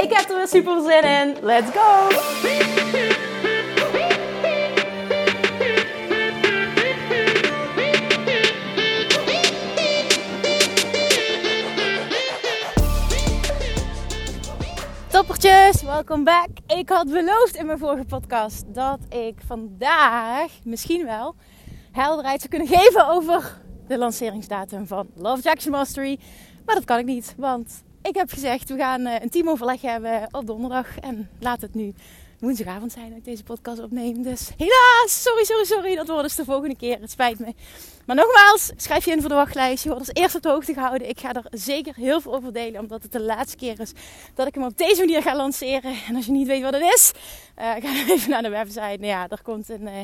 Ik heb er weer super zin in. Let's go! Toppertjes, welkom back. Ik had beloofd in mijn vorige podcast dat ik vandaag misschien wel helderheid zou kunnen geven over de lanceringsdatum van Love Jackson Mastery. Maar dat kan ik niet, want ik heb gezegd we gaan eh, een teamoverleg hebben op donderdag. En laat het nu woensdagavond zijn dat ik deze podcast opneem. Dus helaas, sorry, sorry, sorry. Dat wordt dus de volgende keer. Het spijt me. Maar nogmaals, schrijf je in voor de wachtlijst. Je wordt als eerste op de hoogte gehouden. Ik ga er zeker heel veel over delen. Omdat het de laatste keer is dat ik hem op deze manier ga lanceren. En als je niet weet wat het is, uh, ga even naar de website. Nou ja, er komt een... Uh,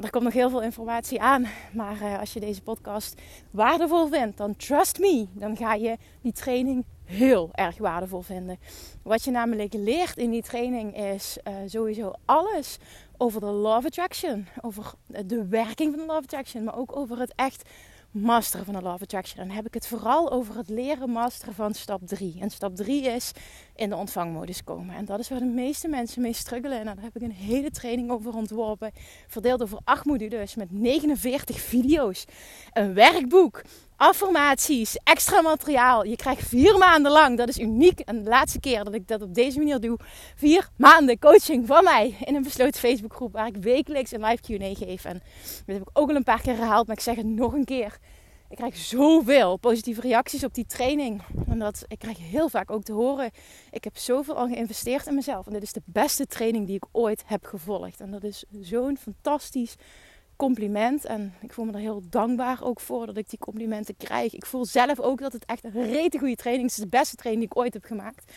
er komt nog heel veel informatie aan. Maar als je deze podcast waardevol vindt, dan trust me. Dan ga je die training heel erg waardevol vinden. Wat je namelijk leert in die training is uh, sowieso alles over de Love Attraction. Over de werking van de Love Attraction. Maar ook over het echt masteren van de Love Attraction. Dan heb ik het vooral over het leren masteren van stap 3. En stap 3 is in de ontvangmodus komen. En dat is waar de meeste mensen mee struggelen. En daar heb ik een hele training over ontworpen. Verdeeld over 8 modules met 49 video's. Een werkboek affirmaties, extra materiaal. Je krijgt vier maanden lang, dat is uniek. En de laatste keer dat ik dat op deze manier doe, vier maanden coaching van mij in een besloten Facebookgroep waar ik wekelijks een live Q&A geef. En dat heb ik ook al een paar keer herhaald, maar ik zeg het nog een keer. Ik krijg zoveel positieve reacties op die training. En dat, ik krijg heel vaak ook te horen. Ik heb zoveel al geïnvesteerd in mezelf. En dit is de beste training die ik ooit heb gevolgd. En dat is zo'n fantastisch compliment. En ik voel me er heel dankbaar ook voor dat ik die complimenten krijg. Ik voel zelf ook dat het echt een rete goede training is. Is de beste training die ik ooit heb gemaakt.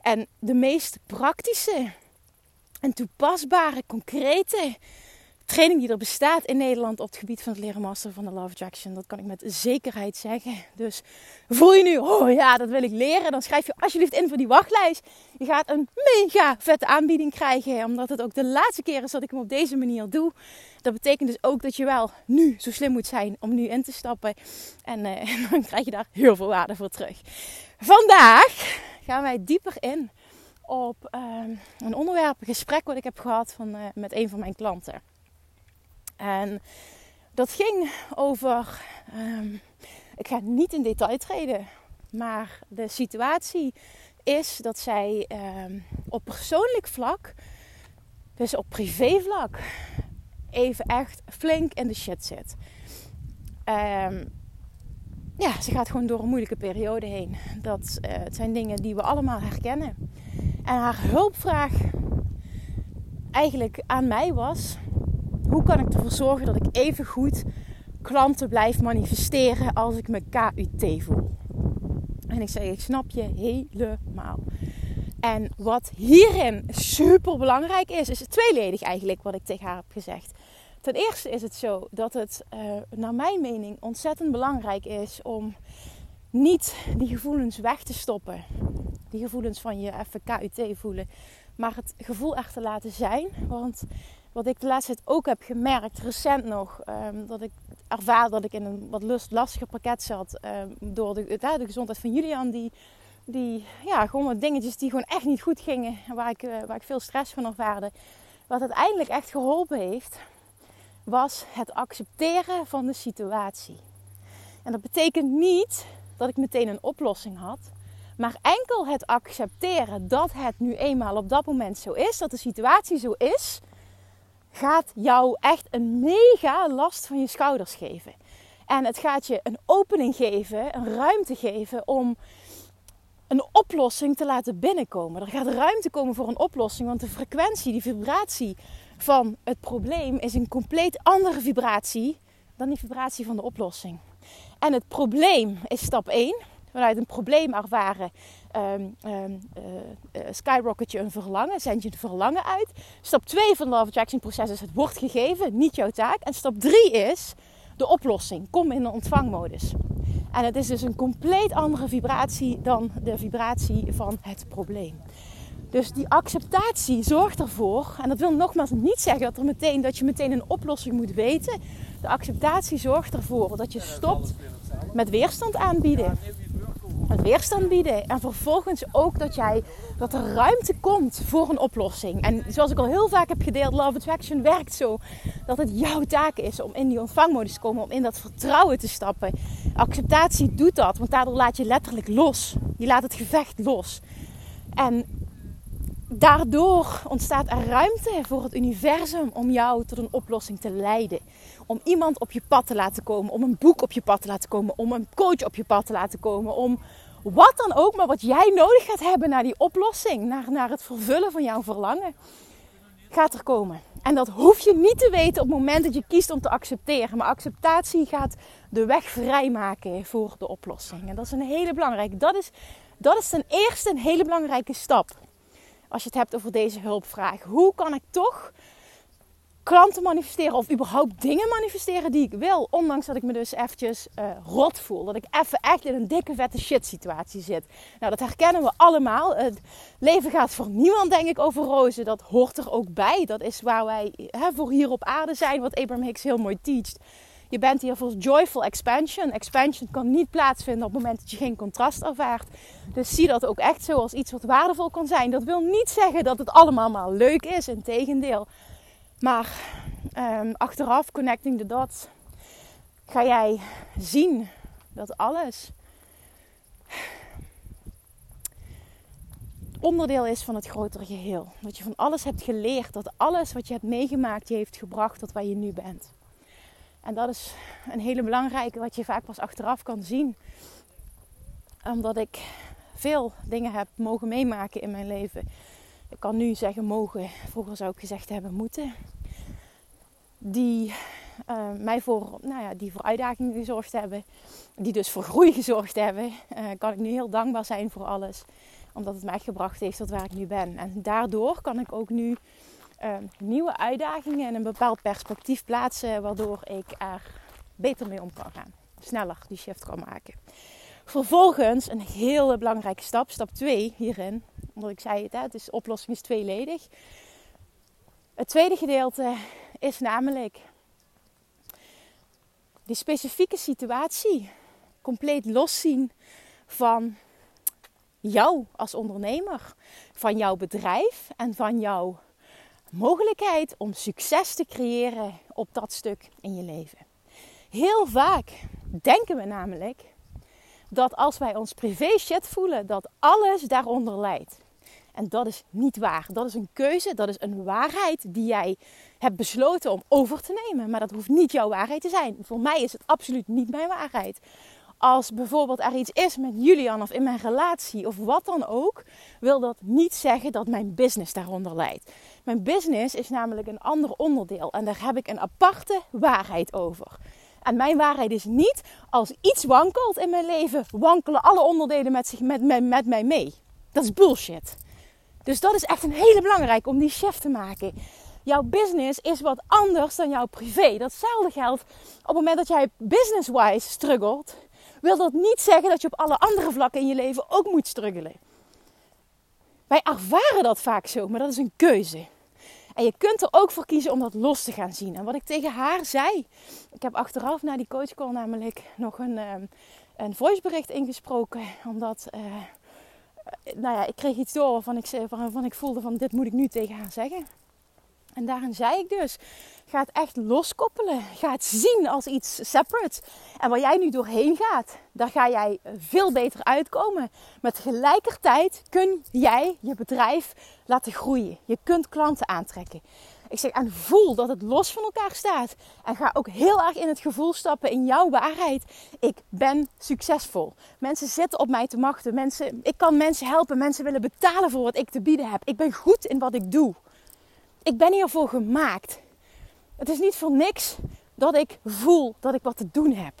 En de meest praktische en toepasbare, concrete training die er bestaat in Nederland op het gebied van het leren masteren van de Love Attraction. Dat kan ik met zekerheid zeggen. Dus voel je nu, oh ja, dat wil ik leren. Dan schrijf je alsjeblieft in voor die wachtlijst. Je gaat een mega vette aanbieding krijgen. Omdat het ook de laatste keer is dat ik hem op deze manier doe. Dat betekent dus ook dat je wel nu zo slim moet zijn om nu in te stappen. En, uh, dan krijg je daar heel veel waarde voor terug. Vandaag gaan wij dieper in op uh, een onderwerp, een gesprek wat ik heb gehad van, uh, met een van mijn klanten. En dat ging over, um, ik ga niet in detail treden, maar de situatie is dat zij um, op persoonlijk vlak, dus op privévlak, even echt flink in de shit zit. Um, ja, ze gaat gewoon door een moeilijke periode heen. Dat uh, het zijn dingen die we allemaal herkennen. En haar hulpvraag eigenlijk aan mij was: hoe kan ik ervoor zorgen dat ik even goed klanten blijf manifesteren als ik me KUT voel? En ik zeg, ik snap je helemaal. En wat hierin super belangrijk is, is tweeledig eigenlijk wat ik tegen haar heb gezegd. Ten eerste is het zo dat het, uh, naar mijn mening, ontzettend belangrijk is om niet die gevoelens weg te stoppen. Die gevoelens van je even KUT voelen. Maar het gevoel echt te laten zijn. Want wat ik de laatste tijd ook heb gemerkt, recent nog, um, dat ik ervaar dat ik in een wat lastiger pakket zat. Um, door de, de, gezondheid van Julian, die, die ja, gewoon wat dingetjes die gewoon echt niet goed gingen. Waar ik, uh, waar ik veel stress van ervaarde. Wat uiteindelijk echt geholpen heeft, was het accepteren van de situatie. En dat betekent niet dat ik meteen een oplossing had. Maar enkel het accepteren dat het nu eenmaal op dat moment zo is, dat de situatie zo is, gaat jou echt een mega last van je schouders geven. En het gaat je een opening geven, een ruimte geven om een oplossing te laten binnenkomen. Er gaat ruimte komen voor een oplossing, want de frequentie, die vibratie van het probleem is een compleet andere vibratie dan die vibratie van de oplossing. En het probleem is stap 1. Vanuit een probleem ervaren um, um, uh, skyrocket je een verlangen, zend je een verlangen uit. Stap 2 van het Love Attraction proces is het wordt gegeven, niet jouw taak. En stap 3 is de oplossing. Kom in de ontvangmodus. En het is dus een compleet andere vibratie dan de vibratie van het probleem. Dus die acceptatie zorgt ervoor, en dat wil nogmaals niet zeggen dat, er meteen, dat je meteen een oplossing moet weten. De acceptatie zorgt ervoor dat je stopt met weerstand aanbieden. Weerstand bieden. En vervolgens ook dat, jij, dat er ruimte komt voor een oplossing. En zoals ik al heel vaak heb gedeeld, Love Attraction werkt zo dat het jouw taak is om in die ontvangmodus te komen, om in dat vertrouwen te stappen. Acceptatie doet dat, want daardoor laat je letterlijk los. Je laat het gevecht los. En daardoor ontstaat er ruimte voor het universum om jou tot een oplossing te leiden. Om iemand op je pad te laten komen, om een boek op je pad te laten komen, om een coach op je pad te laten komen, om wat dan ook, maar wat jij nodig gaat hebben naar die oplossing, naar, naar het vervullen van jouw verlangen, gaat er komen. En dat hoef je niet te weten op het moment dat je kiest om te accepteren. Maar acceptatie gaat de weg vrijmaken voor de oplossing. En dat is een hele belangrijke. Dat is, dat is ten eerste een hele belangrijke stap als je het hebt over deze hulpvraag. Hoe kan ik toch klanten manifesteren of überhaupt dingen manifesteren die ik wil. Ondanks dat ik me dus eventjes uh, rot voel. Dat ik even echt in een dikke vette shit situatie zit. Nou, dat herkennen we allemaal. Het leven gaat voor niemand denk ik over rozen. Dat hoort er ook bij. Dat is waar wij hè, voor hier op aarde zijn. Wat Abraham Hicks heel mooi teacht. Je bent hier voor joyful expansion. Expansion kan niet plaatsvinden op het moment dat je geen contrast ervaart. Dus zie dat ook echt zo als iets wat waardevol kan zijn. Dat wil niet zeggen dat het allemaal maar leuk is. Integendeel. Maar um, achteraf, connecting the dots, ga jij zien dat alles onderdeel is van het grotere geheel. Dat je van alles hebt geleerd. Dat alles wat je hebt meegemaakt je heeft gebracht tot waar je nu bent. En dat is een hele belangrijke wat je vaak pas achteraf kan zien. Omdat ik veel dingen heb mogen meemaken in mijn leven. Ik kan nu zeggen mogen. Vroeger zou ik gezegd hebben moeten. Die uh, mij voor, nou ja, die voor uitdagingen gezorgd hebben. Die dus voor groei gezorgd hebben. Uh, kan ik nu heel dankbaar zijn voor alles. Omdat het mij gebracht heeft tot waar ik nu ben. En daardoor kan ik ook nu uh, nieuwe uitdagingen en een bepaald perspectief plaatsen. Waardoor ik er beter mee om kan gaan. Sneller die shift kan maken. Vervolgens een hele belangrijke stap, stap 2 hierin. Omdat ik zei het, hè, het is, oplossing is tweeledig. Het tweede gedeelte is namelijk die specifieke situatie compleet loszien van jou als ondernemer, van jouw bedrijf en van jouw mogelijkheid om succes te creëren op dat stuk in je leven. Heel vaak denken we namelijk dat als wij ons privé shit voelen, dat alles daaronder leidt. En dat is niet waar. Dat is een keuze, dat is een waarheid die jij hebt besloten om over te nemen. Maar dat hoeft niet jouw waarheid te zijn. Voor mij is het absoluut niet mijn waarheid. Als bijvoorbeeld er iets is met Julian of in mijn relatie of wat dan ook, wil dat niet zeggen dat mijn business daaronder leidt. Mijn business is namelijk een ander onderdeel en daar heb ik een aparte waarheid over. En mijn waarheid is niet, als iets wankelt in mijn leven, wankelen alle onderdelen met, zich, met, met, mij mee. Dat is bullshit. Dus dat is echt een hele belangrijke om die shift te maken. Jouw business is wat anders dan jouw privé. Datzelfde geldt op het moment dat jij business-wise struggelt. Wil dat niet zeggen dat je op alle andere vlakken in je leven ook moet struggelen. Wij ervaren dat vaak zo, maar dat is een keuze. En je kunt er ook voor kiezen om dat los te gaan zien. En wat ik tegen haar zei. Ik heb achteraf na die coachcall namelijk nog een, um, een voicebericht ingesproken. Omdat, uh, nou ja, ik kreeg iets door waarvan ik, waarvan ik voelde van dit moet ik nu tegen haar zeggen. En daarin zei ik dus, ga het echt loskoppelen. Ga het zien als iets separate. En waar jij nu doorheen gaat, daar ga jij veel beter uitkomen. Met tegelijkertijd kun jij je bedrijf laten groeien. Je kunt klanten aantrekken. Ik zeg, en voel dat het los van elkaar staat. En ga ook heel erg in het gevoel stappen in jouw waarheid. Ik ben succesvol. Mensen zitten op mij te machten. Mensen, ik kan mensen helpen. Mensen willen betalen voor wat ik te bieden heb. Ik ben goed in wat ik doe. Ik ben hiervoor gemaakt. Het is niet voor niks dat ik voel dat ik wat te doen heb.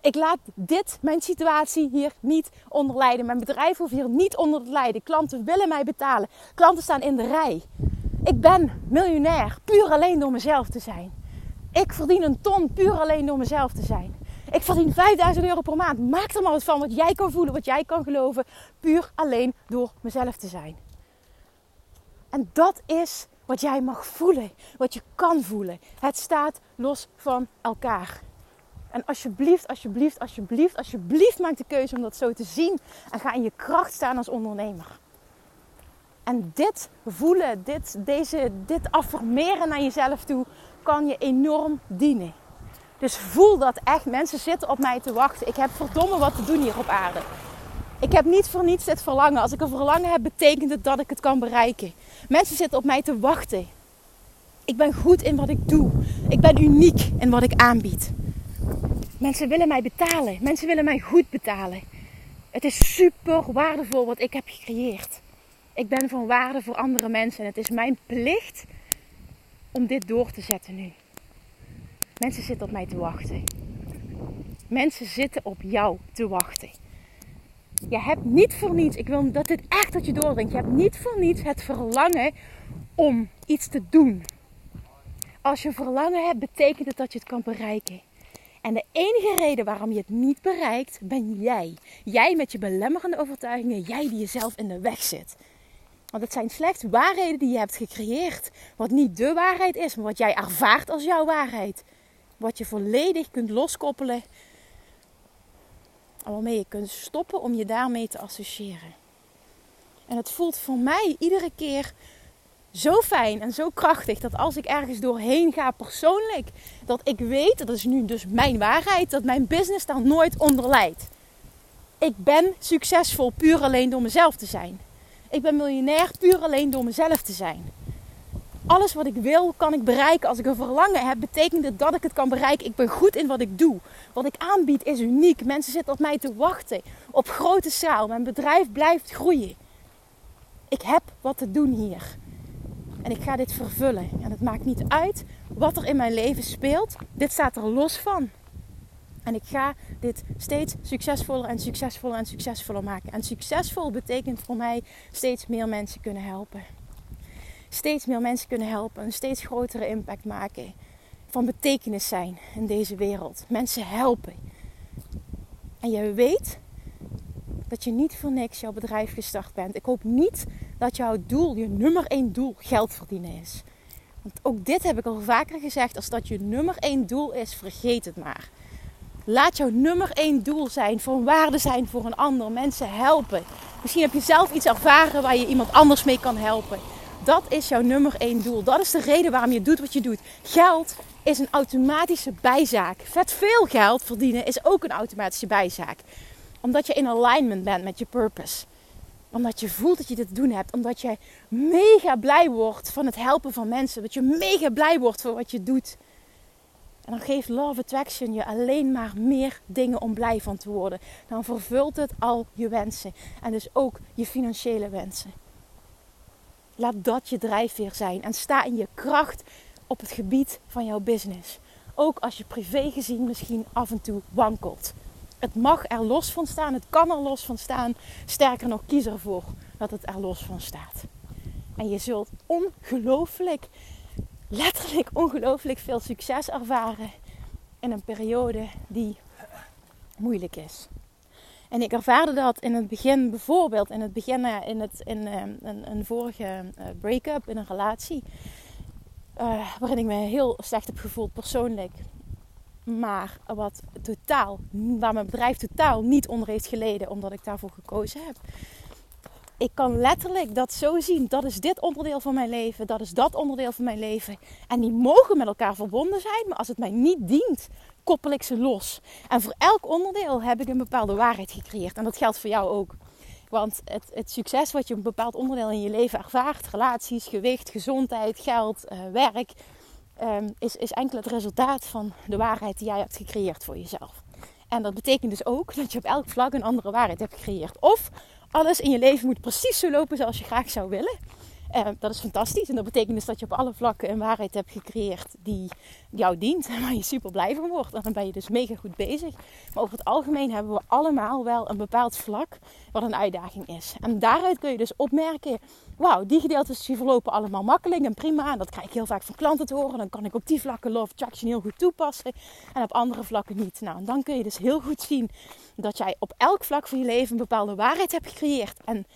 Ik laat dit, mijn situatie hier niet onder lijden. Mijn bedrijf hoeft hier niet onder te lijden. Klanten willen mij betalen. Klanten staan in de rij. Ik ben miljonair puur alleen door mezelf te zijn. Ik verdien een ton puur alleen door mezelf te zijn. Ik verdien 5000 euro per maand. Maak er maar wat van wat jij kan voelen, wat jij kan geloven. Puur alleen door mezelf te zijn. En dat is wat jij mag voelen, wat je kan voelen. Het staat los van elkaar. En alsjeblieft, alsjeblieft, alsjeblieft, alsjeblieft maak de keuze om dat zo te zien. En ga in je kracht staan als ondernemer. En dit voelen, dit, deze, dit affirmeren naar jezelf toe, kan je enorm dienen. Dus voel dat echt. Mensen zitten op mij te wachten. Ik heb verdomme wat te doen hier op aarde. Ik heb niet voor niets dit verlangen. Als ik een verlangen heb, betekent het dat ik het kan bereiken. Mensen zitten op mij te wachten. Ik ben goed in wat ik doe. Ik ben uniek in wat ik aanbied. Mensen willen mij betalen. Mensen willen mij goed betalen. Het is super waardevol wat ik heb gecreëerd. Ik ben van waarde voor andere mensen en het is mijn plicht om dit door te zetten nu. Mensen zitten op mij te wachten. Mensen zitten op jou te wachten. Je hebt niet voor niets, ik wil dat dit echt dat je doordringt. Je hebt niet voor niets het verlangen om iets te doen. Als je verlangen hebt, betekent het dat je het kan bereiken. En de enige reden waarom je het niet bereikt, ben jij. Jij met je belemmerende overtuigingen, jij die jezelf in de weg zit. Want het zijn slechts waarheden die je hebt gecreëerd. Wat niet de waarheid is, maar wat jij ervaart als jouw waarheid. Wat je volledig kunt loskoppelen. Waarmee je kunt stoppen om je daarmee te associëren. En het voelt voor mij iedere keer zo fijn en zo krachtig dat als ik ergens doorheen ga persoonlijk, dat ik weet, dat is nu dus mijn waarheid, dat mijn business daar nooit onder leidt. Ik ben succesvol puur alleen door mezelf te zijn. Ik ben miljonair puur alleen door mezelf te zijn. Alles wat ik wil, kan ik bereiken. Als ik een verlangen heb, betekent het dat ik het kan bereiken. Ik ben goed in wat ik doe. Wat ik aanbied is uniek. Mensen zitten op mij te wachten. Op grote schaal. Mijn bedrijf blijft groeien. Ik heb wat te doen hier. En ik ga dit vervullen. En het maakt niet uit wat er in mijn leven speelt. Dit staat er los van. En ik ga dit steeds succesvoller en succesvoller en succesvoller maken. En succesvol betekent voor mij steeds meer mensen kunnen helpen. Steeds meer mensen kunnen helpen. Een steeds grotere impact maken. Van betekenis zijn in deze wereld. Mensen helpen. En je weet dat je niet voor niks jouw bedrijf gestart bent. Ik hoop niet dat jouw doel, je nummer één doel, geld verdienen is. Want ook dit heb ik al vaker gezegd. Als dat je nummer één doel is, vergeet het maar. Laat jouw nummer één doel zijn, van waarde zijn voor een ander. Mensen helpen. Misschien heb je zelf iets ervaren waar je iemand anders mee kan helpen. Dat is jouw nummer één doel. Dat is de reden waarom je doet wat je doet. Geld is een automatische bijzaak. Vet veel geld verdienen is ook een automatische bijzaak. Omdat je in alignment bent met je purpose. Omdat je voelt dat je dit te doen hebt. Omdat je mega blij wordt van het helpen van mensen. Dat je mega blij wordt voor wat je doet. En dan geeft Love Attraction je alleen maar meer dingen om blij van te worden. Dan vervult het al je wensen. En dus ook je financiële wensen. Laat dat je drijfveer zijn. En sta in je kracht op het gebied van jouw business. Ook als je privé gezien misschien af en toe wankelt. Het mag er los van staan. Het kan er los van staan. Sterker nog, kies ervoor dat het er los van staat. En je zult ongelooflijk letterlijk ongelooflijk veel succes ervaren in een periode die moeilijk is. En ik ervaarde dat in het begin, bijvoorbeeld in het begin uh, in, het, in uh, een, vorige uh, break-up in een relatie, waarin ik me heel slecht heb gevoeld persoonlijk. Maar wat totaal, waar mijn bedrijf totaal niet onder heeft geleden, omdat ik daarvoor gekozen heb ik kan letterlijk dat zo zien. Dat is dit onderdeel van mijn leven. Dat is dat onderdeel van mijn leven. En die mogen met elkaar verbonden zijn. Maar als het mij niet dient, koppel ik ze los. En voor elk onderdeel heb ik een bepaalde waarheid gecreëerd. En dat geldt voor jou ook. Want het, het succes wat je een bepaald onderdeel in je leven ervaart, relaties, gewicht, gezondheid, geld, uh, werk, um, is, is enkel het resultaat van de waarheid die jij hebt gecreëerd voor jezelf. En dat betekent dus ook dat je op elk vlak een andere waarheid hebt gecreëerd. Of alles in je leven moet precies zo lopen zoals je graag zou willen. Uh, dat is fantastisch. En dat betekent dus dat je op alle vlakken een waarheid hebt gecreëerd die jou dient. En waar je super blij van wordt. En dan ben je dus mega goed bezig. Maar over het algemeen hebben we allemaal wel een bepaald vlak wat een uitdaging is. En daaruit kun je dus opmerken: wauw, die gedeeltes die verlopen allemaal makkelijk en prima. En dat krijg ik heel vaak van klanten te horen. Dan kan ik op die vlakken Love Attraction heel goed toepassen. En op andere vlakken niet. Nou, en dan kun je dus heel goed zien dat jij op elk vlak van je leven een bepaalde waarheid hebt gecreëerd. En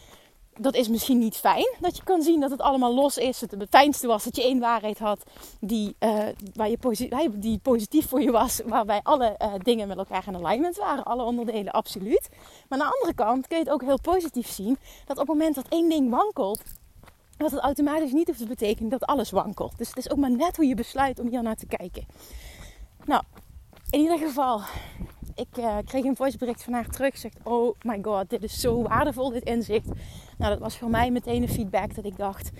dat is misschien niet fijn. Dat je kan zien dat het allemaal los is. Het, fijnste was dat je één waarheid had die, uh, waar je positief, die positief voor je was. Waarbij alle uh, dingen met elkaar in alignment waren. Alle onderdelen, absoluut. Maar aan de andere kant kun je het ook heel positief zien. Dat op het moment dat één ding wankelt. Dat het automatisch niet hoeft te betekenen dat alles wankelt. Dus het is ook maar net hoe je besluit om hier naar te kijken. Nou, in ieder geval, ik uh, kreeg een voicebericht van haar terug. Zegt, oh my god, dit is zo waardevol, dit inzicht. Nou, dat was voor mij meteen een feedback dat ik dacht,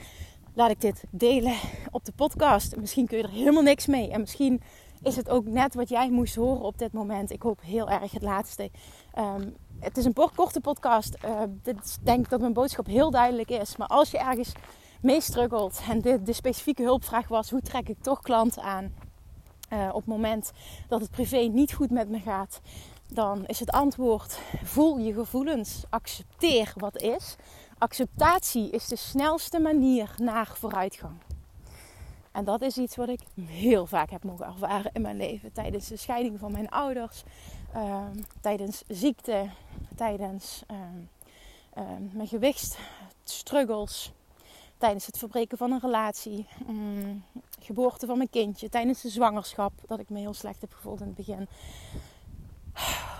laat ik dit delen op de podcast. Misschien kun je er helemaal niks mee. En misschien is het ook net wat jij moest horen op dit moment. Ik hoop heel erg het laatste. Um, het is een korte podcast. Uh, dit denk dat mijn boodschap heel duidelijk is. Maar als je ergens mee struggelt en de specifieke hulpvraag was, hoe trek ik toch klanten aan? Uh, op het moment dat het privé niet goed met me gaat, dan is het antwoord: voel je gevoelens, accepteer wat is. Acceptatie is de snelste manier naar vooruitgang. En dat is iets wat ik heel vaak heb mogen ervaren in mijn leven. Tijdens de scheiding van mijn ouders, uh, tijdens ziekte, tijdens uh, mijn gewichtsstruggles, tijdens het verbreken van een relatie, um, geboorte van mijn kindje, tijdens de zwangerschap, dat ik me heel slecht heb gevoeld in het begin.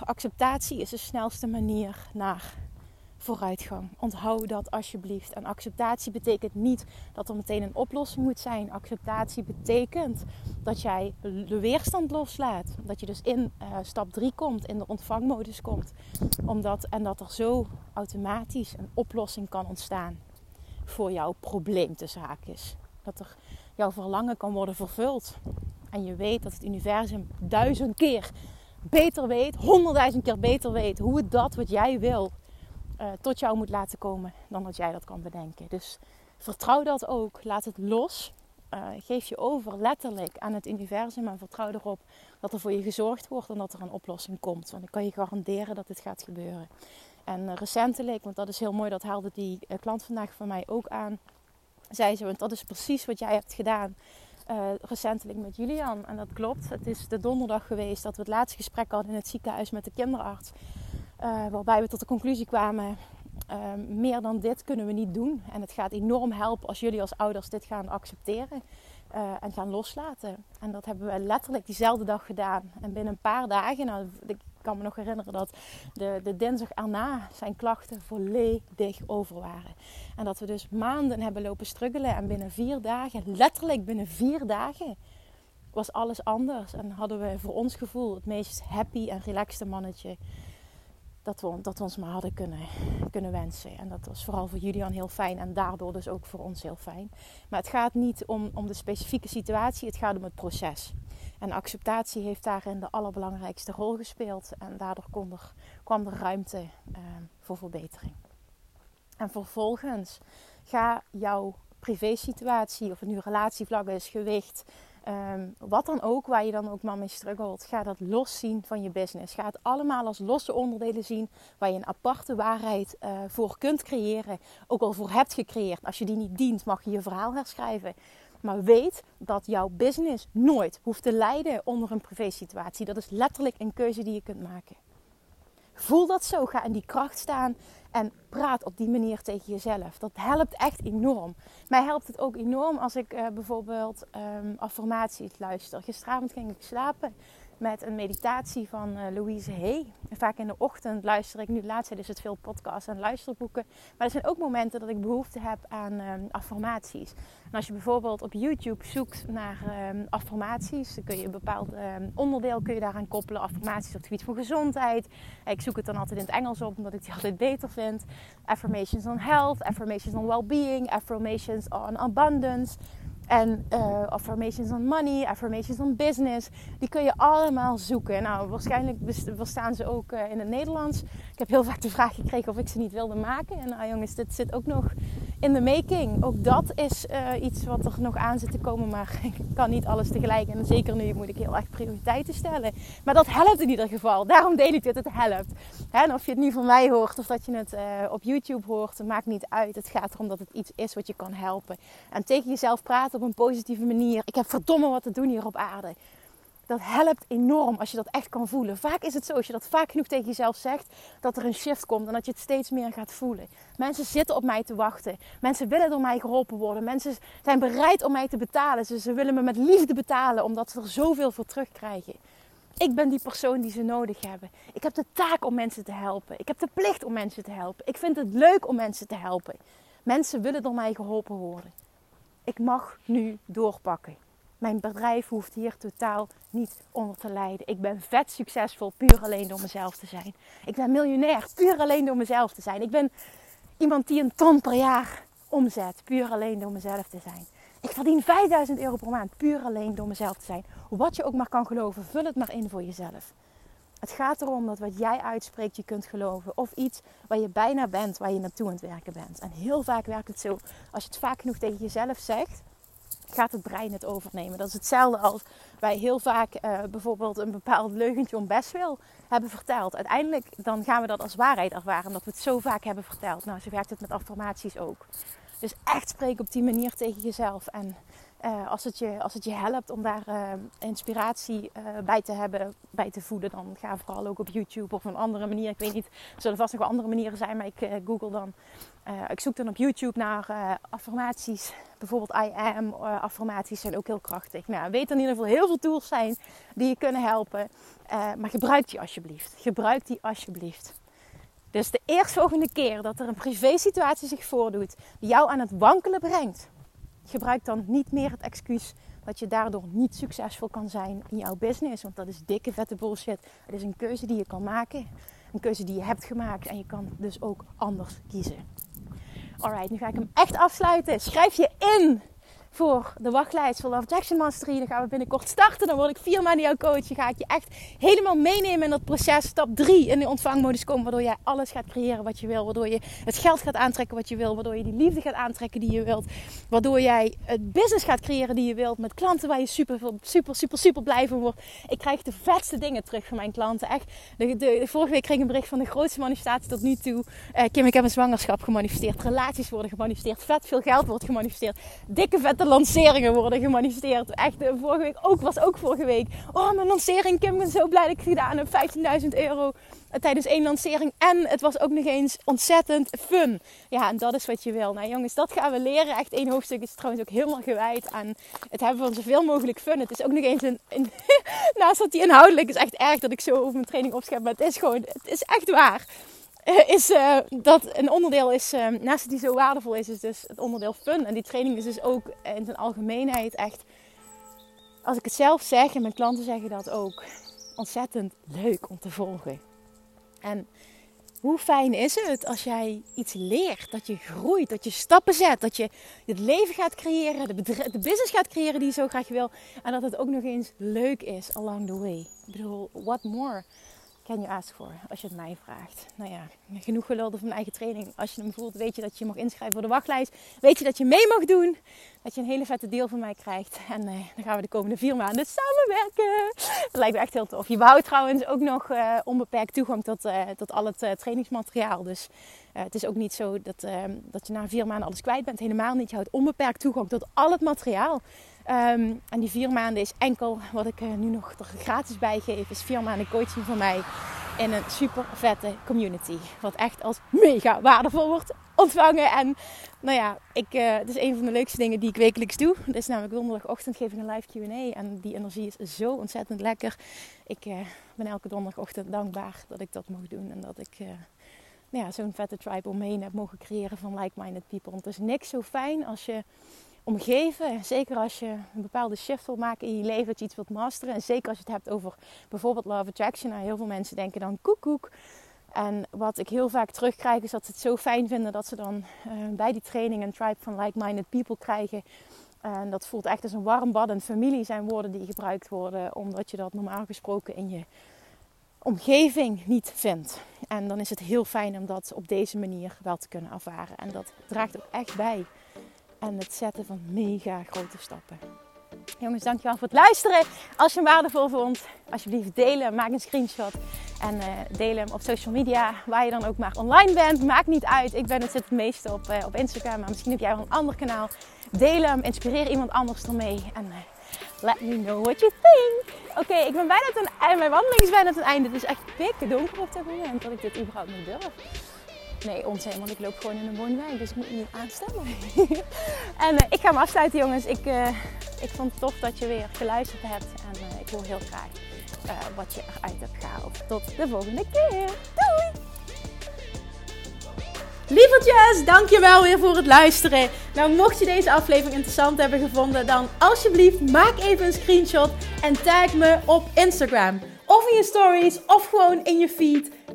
Acceptatie is de snelste manier naar vooruitgang. Onthoud dat alsjeblieft. En acceptatie betekent niet dat er meteen een oplossing moet zijn. Acceptatie betekent dat jij de weerstand loslaat. Dat je dus in uh, stap 3 komt, in de ontvangmodus komt. Omdat, en dat er zo automatisch een oplossing kan ontstaan voor jouw probleem tussen haakjes. Dat er jouw verlangen kan worden vervuld. En je weet dat het universum duizend keer beter weet, honderdduizend keer beter weet hoe het dat wat jij wil uh, tot jou moet laten komen dan dat jij dat kan bedenken. Dus vertrouw dat ook. Laat het los. Uh, geef je over letterlijk aan het universum en vertrouw erop dat er voor je gezorgd wordt en dat er een oplossing komt. Want ik kan je garanderen dat dit gaat gebeuren. En uh, recentelijk, want dat is heel mooi, dat haalde die klant vandaag van mij ook aan, zei ze, want dat is precies wat jij hebt gedaan. recentelijk met Julian. En dat klopt. Het is de donderdag geweest dat we het laatste gesprek hadden in het ziekenhuis met de kinderarts. Waarbij we tot de conclusie kwamen: uh, meer dan dit kunnen we niet doen. En het gaat enorm helpen als jullie als ouders dit gaan accepteren en gaan loslaten. En dat hebben we letterlijk diezelfde dag gedaan. En binnen een paar dagen, nou, ik kan me nog herinneren dat de, de dinsdag erna zijn klachten volledig over waren. En dat we dus maanden hebben lopen struggelen. En binnen vier dagen, letterlijk binnen vier dagen, was alles anders. En hadden we voor ons gevoel het meest happy en relaxte mannetje dat we, dat we ons maar hadden kunnen, kunnen wensen. En dat was vooral voor Julian heel fijn en daardoor dus ook voor ons heel fijn. Maar het gaat niet om, om de specifieke situatie, het gaat om het proces. En acceptatie heeft daarin de allerbelangrijkste rol gespeeld. En daardoor kon er, kwam er ruimte uh, voor verbetering. En vervolgens ga jouw privésituatie, of het nu relatievlak is, gewicht, Um, wat dan ook, waar je dan ook maar mee struggelt, ga dat los zien van je business. Ga het allemaal als losse onderdelen zien waar je een aparte waarheid uh, voor kunt creëren. Ook al voor hebt gecreëerd. Als je die niet dient, mag je je verhaal herschrijven. Maar weet dat jouw business nooit hoeft te lijden onder een privésituatie. Dat is letterlijk een keuze die je kunt maken. Voel dat zo. Ga in die kracht staan en praat op die manier tegen jezelf. Dat helpt echt enorm. Mij helpt het ook enorm als ik uh, bijvoorbeeld um, affirmaties luister. Gisteravond ging ik slapen met een meditatie van uh, Louise Hay. Vaak in de ochtend luister ik, nu tijd is het veel podcasts en luisterboeken. Maar er zijn ook momenten dat ik behoefte heb aan um, affirmaties. En als je bijvoorbeeld op YouTube zoekt naar um, affirmaties, dan kun je een bepaald um, onderdeel kun je daaraan koppelen. Affirmaties op het gebied van gezondheid. Ik zoek het dan altijd in het Engels op, omdat ik die altijd beter vind. Affirmations on health, affirmations on well-being, affirmations on abundance. En uh, affirmations on money, affirmations on business. Die kun je allemaal zoeken. Nou, waarschijnlijk bestaan ze ook uh, in het Nederlands. Ik heb heel vaak de vraag gekregen of ik ze niet wilde maken. En nou jongens, dit zit ook nog in de making. Ook dat is uh, iets wat er nog aan zit te komen. Maar ik kan niet alles tegelijk. En zeker nu moet ik heel erg prioriteiten stellen. Maar dat helpt in ieder geval. Daarom deel ik dit. Het helpt. En of je het nu van mij hoort of dat je het uh, op YouTube hoort. maakt niet uit. Het gaat erom dat het iets is wat je kan helpen. En tegen jezelf praten op een positieve manier. Ik heb verdomme wat te doen hier op aarde dat helpt enorm als je dat echt kan voelen. Vaak is het zo, als je dat vaak genoeg tegen jezelf zegt, dat er een shift komt en dat je het steeds meer gaat voelen. Mensen zitten op mij te wachten. Mensen willen door mij geholpen worden. Mensen zijn bereid om mij te betalen. Ze, willen me met liefde betalen, omdat ze er zoveel voor terugkrijgen. Ik ben die persoon die ze nodig hebben. Ik heb de taak om mensen te helpen. Ik heb de plicht om mensen te helpen. Ik vind het leuk om mensen te helpen. Mensen willen door mij geholpen worden. Ik mag nu doorpakken. Mijn bedrijf hoeft hier totaal niet onder te lijden. Ik ben vet succesvol puur alleen door mezelf te zijn. Ik ben miljonair puur alleen door mezelf te zijn. Ik ben iemand die een ton per jaar omzet puur alleen door mezelf te zijn. Ik verdien 5000 euro per maand puur alleen door mezelf te zijn. Wat je ook maar kan geloven, vul het maar in voor jezelf. Het gaat erom dat wat jij uitspreekt je kunt geloven. Of iets waar je bijna bent, waar je naartoe aan het werken bent. En heel vaak werkt het zo, als je het vaak genoeg tegen jezelf zegt, gaat het brein het overnemen. Dat is hetzelfde als wij heel vaak uh, bijvoorbeeld een bepaald leugentje om best wil hebben verteld. Uiteindelijk dan gaan we dat als waarheid ervaren, omdat we het zo vaak hebben verteld. Nou, zo werkt het met affirmaties ook. Dus echt spreken op die manier tegen jezelf. En uh, als, het je, als het je helpt om daar uh, inspiratie uh, bij te hebben, bij te voeden, dan ga vooral ook op YouTube of een andere manier. Ik weet niet, er zullen vast nog wel andere manieren zijn, maar ik google dan. ik zoek dan op YouTube naar affirmaties. Bijvoorbeeld I am affirmaties zijn ook heel krachtig. Nou, weet in ieder geval heel veel tools zijn die je kunnen helpen. maar gebruik die alsjeblieft. Gebruik die alsjeblieft. Dus de eerstvolgende keer dat er een privé situatie zich voordoet die jou aan het wankelen brengt gebruik dan niet meer het excuus dat je daardoor niet succesvol kan zijn in jouw business. Want dat is dikke vette bullshit. Het is een keuze die je kan maken. Een keuze die je hebt gemaakt. En je kan dus ook anders kiezen. Alright, nu ga ik hem echt afsluiten. Schrijf je in voor de wachtlijst voor Love Jackson Mastery. Dan gaan we binnenkort starten. Dan word ik vier maanden jouw coach. Dan ga ik je echt helemaal meenemen in dat proces. Stap 3 in de ontvangmodus komen. Waardoor jij alles gaat creëren wat je wil. Waardoor je het geld gaat aantrekken wat je wil. Waardoor je die liefde gaat aantrekken die je wilt. Waardoor jij het business gaat creëren die je wilt. Met klanten waar je super, super, super, super blij van wordt. Ik krijg de vetste dingen terug van mijn klanten. Echt. De, vorige week kreeg ik een bericht van de grootste manifestatie tot nu toe. Uh, Kim, ik heb een zwangerschap gemanifesteerd. Relaties worden gemanifesteerd. Vet veel geld wordt gemanifesteerd. Dikke vette lanceringen worden gemanifesteerd. Echt, eh, vorige week ook, was ook vorige week. Oh, mijn lancering, Kim, ik ben zo blij dat ik gedaan heb. 15.000 euro eh, tijdens één lancering. En het was ook nog eens ontzettend fun. Ja, en dat is wat je wil. Nou jongens, dat gaan we leren. Echt één hoofdstuk is trouwens ook helemaal gewijd aan het hebben van zoveel mogelijk fun. Het is ook nog eens een... een naast dat die inhoudelijk is echt erg dat ik zo over mijn training opschep. Maar het is gewoon, het is echt waar. Eh, is uh, dat een onderdeel is, uh, naast die zo waardevol is, is dus het onderdeel fun. En die training is dus ook in zijn algemeenheid echt, als ik het zelf zeg en mijn klanten zeggen dat ook, ontzettend leuk om te volgen. En hoe fijn is het als jij iets leert, dat je groeit, dat je stappen zet, dat je het leven gaat creëren, de, de business gaat creëren die je zo graag wil. En dat het ook nog eens leuk is along the way. Ik bedoel, what more? Can you ask? Als je het mij vraagt. Nou ja, genoeg gelul van mijn eigen training. Als je hem voelt, weet je dat je mag inschrijven voor de wachtlijst. Weet je dat je mee mag doen. Dat je een hele vette deel van mij krijgt. En eh, dan gaan we de komende vier maanden samenwerken. Dat lijkt me echt heel tof. Je behoudt trouwens ook nog uh, onbeperkt toegang tot, uh, tot al het trainingsmateriaal. Dus het is ook niet zo dat, dat je na vier maanden alles kwijt bent. Helemaal niet. Je houdt onbeperkt toegang tot al het materiaal. Um, en die vier maanden is enkel wat ik er nu nog er gratis bij geef. Is vier maanden coaching van mij in een super vette community. Wat echt als mega waardevol wordt ontvangen. En nou ja, ik, uh, het is een van de leukste dingen die ik wekelijks doe. Dat is namelijk donderdagochtend geef ik een live Q&A. En die energie is zo ontzettend lekker. Ik uh, ben elke donderdagochtend dankbaar dat ik dat mag doen. En dat ik nou ja, zo'n vette tribe omheen heb mogen creëren van like-minded people. Want het is niks zo fijn als je omgeven. Zeker als je een bepaalde shift wil maken in je leven, dat je iets wilt masteren. En zeker als je het hebt over bijvoorbeeld Love Attraction. Nou, heel veel mensen denken dan koek koek. En wat ik heel vaak terugkrijg is dat ze het zo fijn vinden dat ze dan uh, bij die training een tribe van like-minded people krijgen. En dat voelt echt als een warm bad. En familie zijn woorden die gebruikt worden, omdat je dat normaal gesproken in je omgeving niet vindt. En dan is het heel fijn om dat op deze manier wel te kunnen ervaren. En dat draagt ook echt bij aan het zetten van mega grote stappen. Jongens, dankjewel voor het luisteren. Als je hem waardevol vond, alsjeblieft delen. Maak een screenshot en uh, deel hem op social media. Waar je dan ook maar online bent. Maakt niet uit. Ik ben het, zit het meeste op, uh, op Instagram. Maar misschien heb jij wel een ander kanaal. Deel hem. Inspireer iemand anders ermee. En uh, let me know what you think. Oké, ik ben bijna ten einde. Mijn wandeling is bijna ten einde. Het is echt pikken donker op dit moment. Dat ik dit überhaupt niet durf. Nee, onzin, want ik loop gewoon in een woonwijk, dus ik moet niet aanstellen. en uh, ik ga me afsluiten, jongens. Ik, uh, ik vond het tof dat je weer geluisterd hebt. En uh, ik hoor heel graag wat je eruit hebt gehaald. Tot de volgende keer. Doei! Lievertjes, dankjewel weer voor het luisteren. Nou, mocht je deze aflevering interessant hebben gevonden, dan alsjeblieft maak even een screenshot en tag me op Instagram. Of in je stories, of gewoon in je feed.